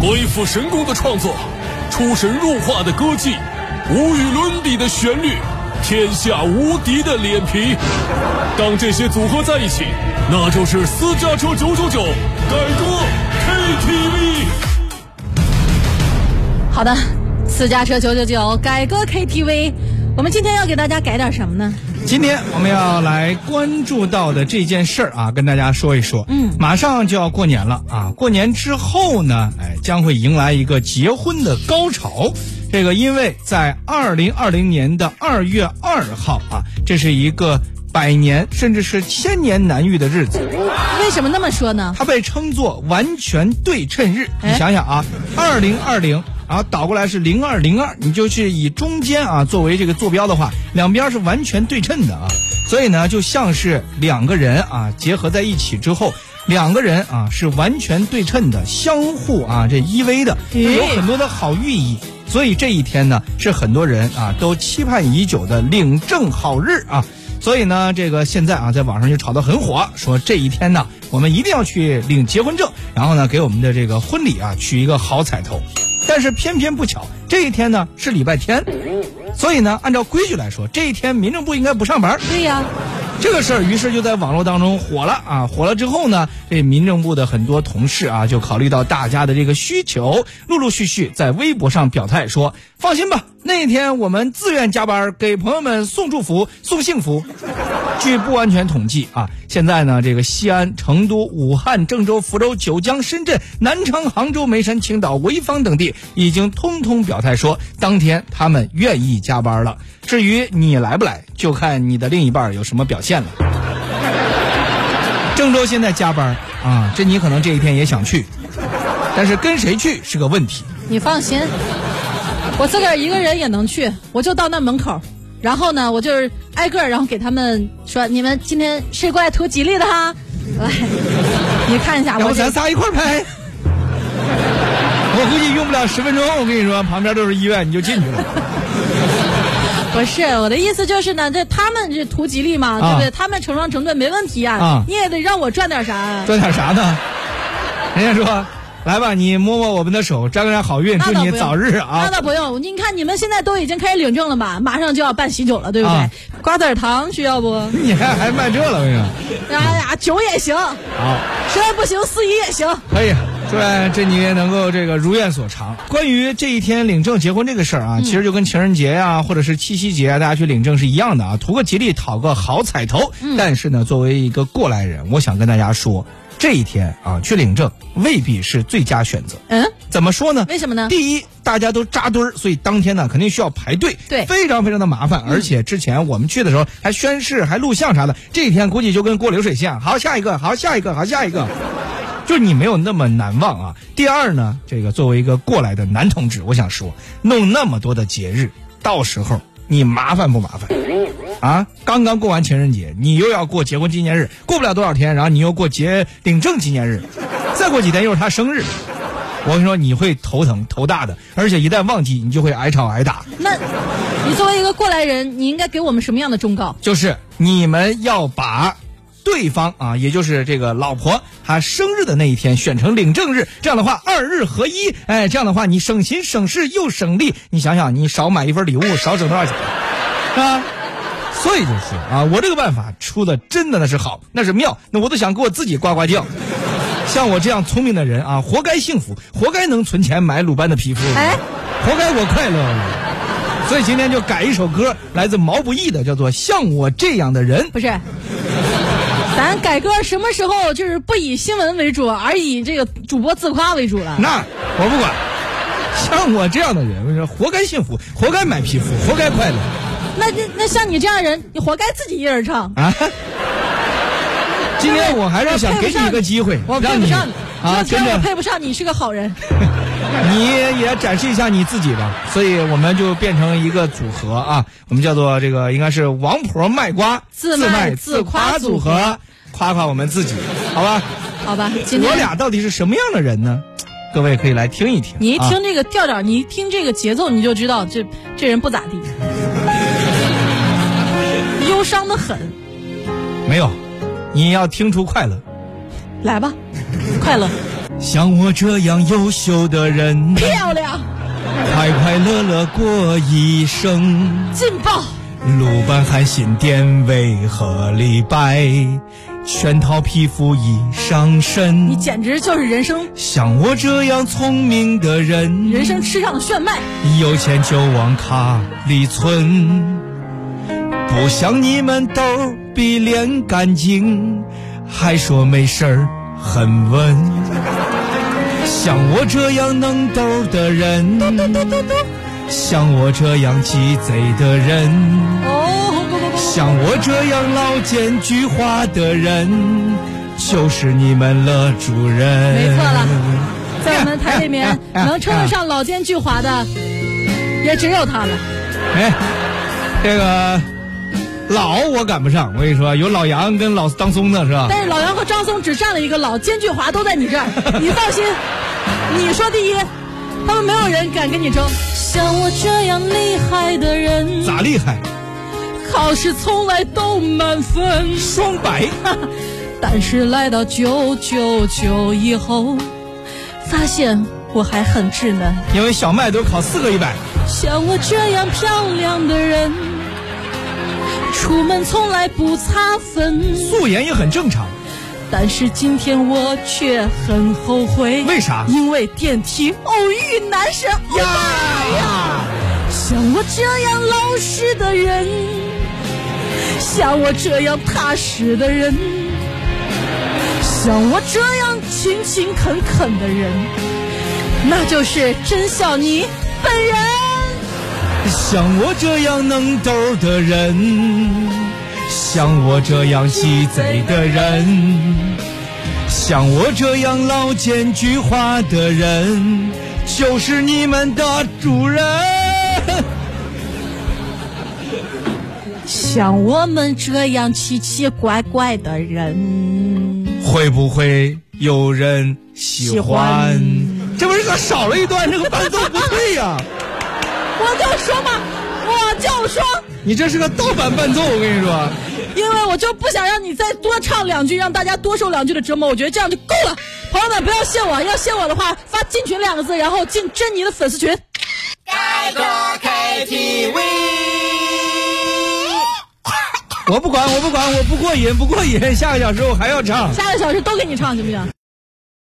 鬼斧神工的创作，出神入化的歌技，无与伦比的旋律，天下无敌的脸皮。当这些组合在一起，那就是私家车九九九改歌 KTV。好的，私家车九九九改歌 KTV，我们今天要给大家改点什么呢？今天我们要来关注到的这件事儿啊，跟大家说一说。嗯马上就要过年了啊，过年之后呢，哎，将会迎来一个结婚的高潮。这个因为在二零二零年的二月二号啊，这是一个百年甚至是千年难遇的日子。为什么那么说呢？它被称作完全对称日。哎你想想啊，二零二零，然后倒过来是零二零二，你就是以中间啊作为这个坐标的话，两边是完全对称的啊。所以呢，就像是两个人啊结合在一起之后，两个人啊是完全对称的，相互啊这依偎的，有很多的好寓意。所以这一天呢，是很多人啊都期盼已久的领证好日啊。所以呢，这个现在啊，在网上就炒得很火，说这一天呢，我们一定要去领结婚证，然后呢，给我们的这个婚礼啊取一个好彩头。但是偏偏不巧，这一天呢是礼拜天，所以呢，按照规矩来说，这一天民政部应该不上班。对呀，这个事儿于是就在网络当中火了啊！火了之后呢，这民政部的很多同事啊，就考虑到大家的这个需求，陆陆续续在微博上表态说：“放心吧，那一天我们自愿加班，给朋友们送祝福、送幸福。”据不完全统计啊，现在呢，这个西安、成都、武汉、郑州、福州、九江、深圳、南昌、杭州、眉山、青岛、潍坊等地已经通通表态说，当天他们愿意加班了。至于你来不来，就看你的另一半有什么表现了。郑州现在加班啊，这你可能这一天也想去，但是跟谁去是个问题。你放心，我自个儿一个人也能去，我就到那门口，然后呢，我就是挨个儿，然后给他们说，你们今天谁过来图吉利的哈？来，你看一下，要我咱仨一块儿拍？我估计用不了十分钟，我跟你说，旁边都是医院，你就进去了。不是我的意思就是呢，这他们这图吉利嘛，啊对不对？他们成双成对没问题啊，啊你也得让我赚点啥。赚点啥呢？人家说，来吧，你摸摸我们的手，沾沾好运，祝你早日啊那！倒不用。你看你们现在都已经开始领证了吧？马上就要办喜酒了，对不对？啊瓜子儿糖需要不？你还还卖这了，我跟你说。哎呀，酒也行，好，实在不行司仪也行。可以，祝愿这你也能够这个如愿所偿。关于这一天领证结婚这个事儿啊，其实就跟情人节呀、或者是七夕节啊，大家去领证是一样的啊，图个吉利，讨个好彩头。但是呢，作为一个过来人，我想跟大家说，这一天啊去领证未必是最佳选择。嗯，怎么说呢？为什么呢第一，大家都扎堆儿，所以当天呢肯定需要排队，对非常非常的麻烦。而且之前我们去的时候还宣誓、还录像啥的，这一天估计就跟过流水线。好，下一个，好，下一个，好，下一个。就是你没有那么难忘啊。第二呢，这个作为一个过来的男同志，我想说，弄那么多的节日，到时候你麻烦不麻烦？啊，刚刚过完情人节，你又要过结婚纪念日，过不了多少天，然后你又过结领证纪念日，再过几天又是他生日，我跟你说你会头疼头大的，而且一旦忘记，你就会挨吵挨打。那，你作为一个过来人，你应该给我们什么样的忠告？就是你们要把对方啊，也就是这个老婆她生日的那一天选成领证日，这样的话二日合一，哎，这样的话你省心省事又省力，你想想你少买一份礼物少省多少钱啊？所以就是啊，我这个办法出的真的那是好，那是妙，那我都想给我自己呱呱叫。像我这样聪明的人啊，活该幸福，活该能存钱买鲁班的皮肤，哎，活该我快乐。所以今天就改一首歌，来自毛不易的，叫做《像我这样的人》。不是，咱改歌什么时候就是不以新闻为主，而以这个主播自夸为主了？那我不管，像我这样的人，我说，活该幸福，活该买皮肤，活该快乐那那那像你这样的人，你活该自己一人唱。啊！今天我还是想给你一个机会，我让你啊，既然我跟着配不上你，是个好人。你也展示一下你自己吧。所以我们就变成一个组合啊，我们叫做这个应该是王婆卖瓜自卖卖自夸夸组合，夸夸我们自己，好吧？好吧，今天我俩到底是什么样的人呢？各位可以来听一听。啊你一听这个调调，你一听这个节奏，你就知道这这人不咋地，忧伤的很。没有，你要听出快乐。来吧，快乐。像我这样优秀的人，漂亮，快快乐乐过一生。劲爆，鲁班韩信典韦和李白，全套皮肤一上身你。简直就是人生像我这样聪明的人，人生吃上了炫迈。有钱就往卡里存，不像你们兜比脸干净，还说没事儿很稳。像我这样能兜的人，像我这样鸡贼的人，像我这样老奸巨猾的人，就是你们了主人。没错了，在我们台里面 能称得上老奸巨猾的，也只有他了。哎，这个 老我赶不上，我跟你说，有老杨跟老张松的是吧？但是老杨和张松只占了一个老，奸巨猾都在你这儿，你放心，你说第一，他们没有人敢跟你争。像我这样厉害的人，咋厉害？考试从来都满分，双百，但是来到九九九以后，发现我还很稚嫩。因为小麦都考四个一百，像我这样漂亮的人，出门从来不擦粉，素颜也很正常。但是今天我却很后悔。为啥因为电梯偶遇男神欧巴呀！像我这样老实的人，像我这样踏实的人，像我这样勤勤恳恳的人，那就是真孝你本人。像我这样能兜的人，像我这样鸡贼的人，像我这样老奸巨猾的人，就是你们的主人。像我们这样奇奇怪怪的人，会不会有人喜喜欢欢？这不是咋少了一段，这个伴奏不对呀、我就说嘛，我就说，你这是个盗版伴奏，我跟你说。因为我就不想让你再多唱两句，让大家多受两句的折磨。我觉得这样就够了。朋友们，不要谢我，要谢我的话，发“进群”两个字，然后进珍妮的粉丝群。我不管，我不管，我不过瘾，不过瘾。下个小时我还要唱。下个小时都给你唱，行不行？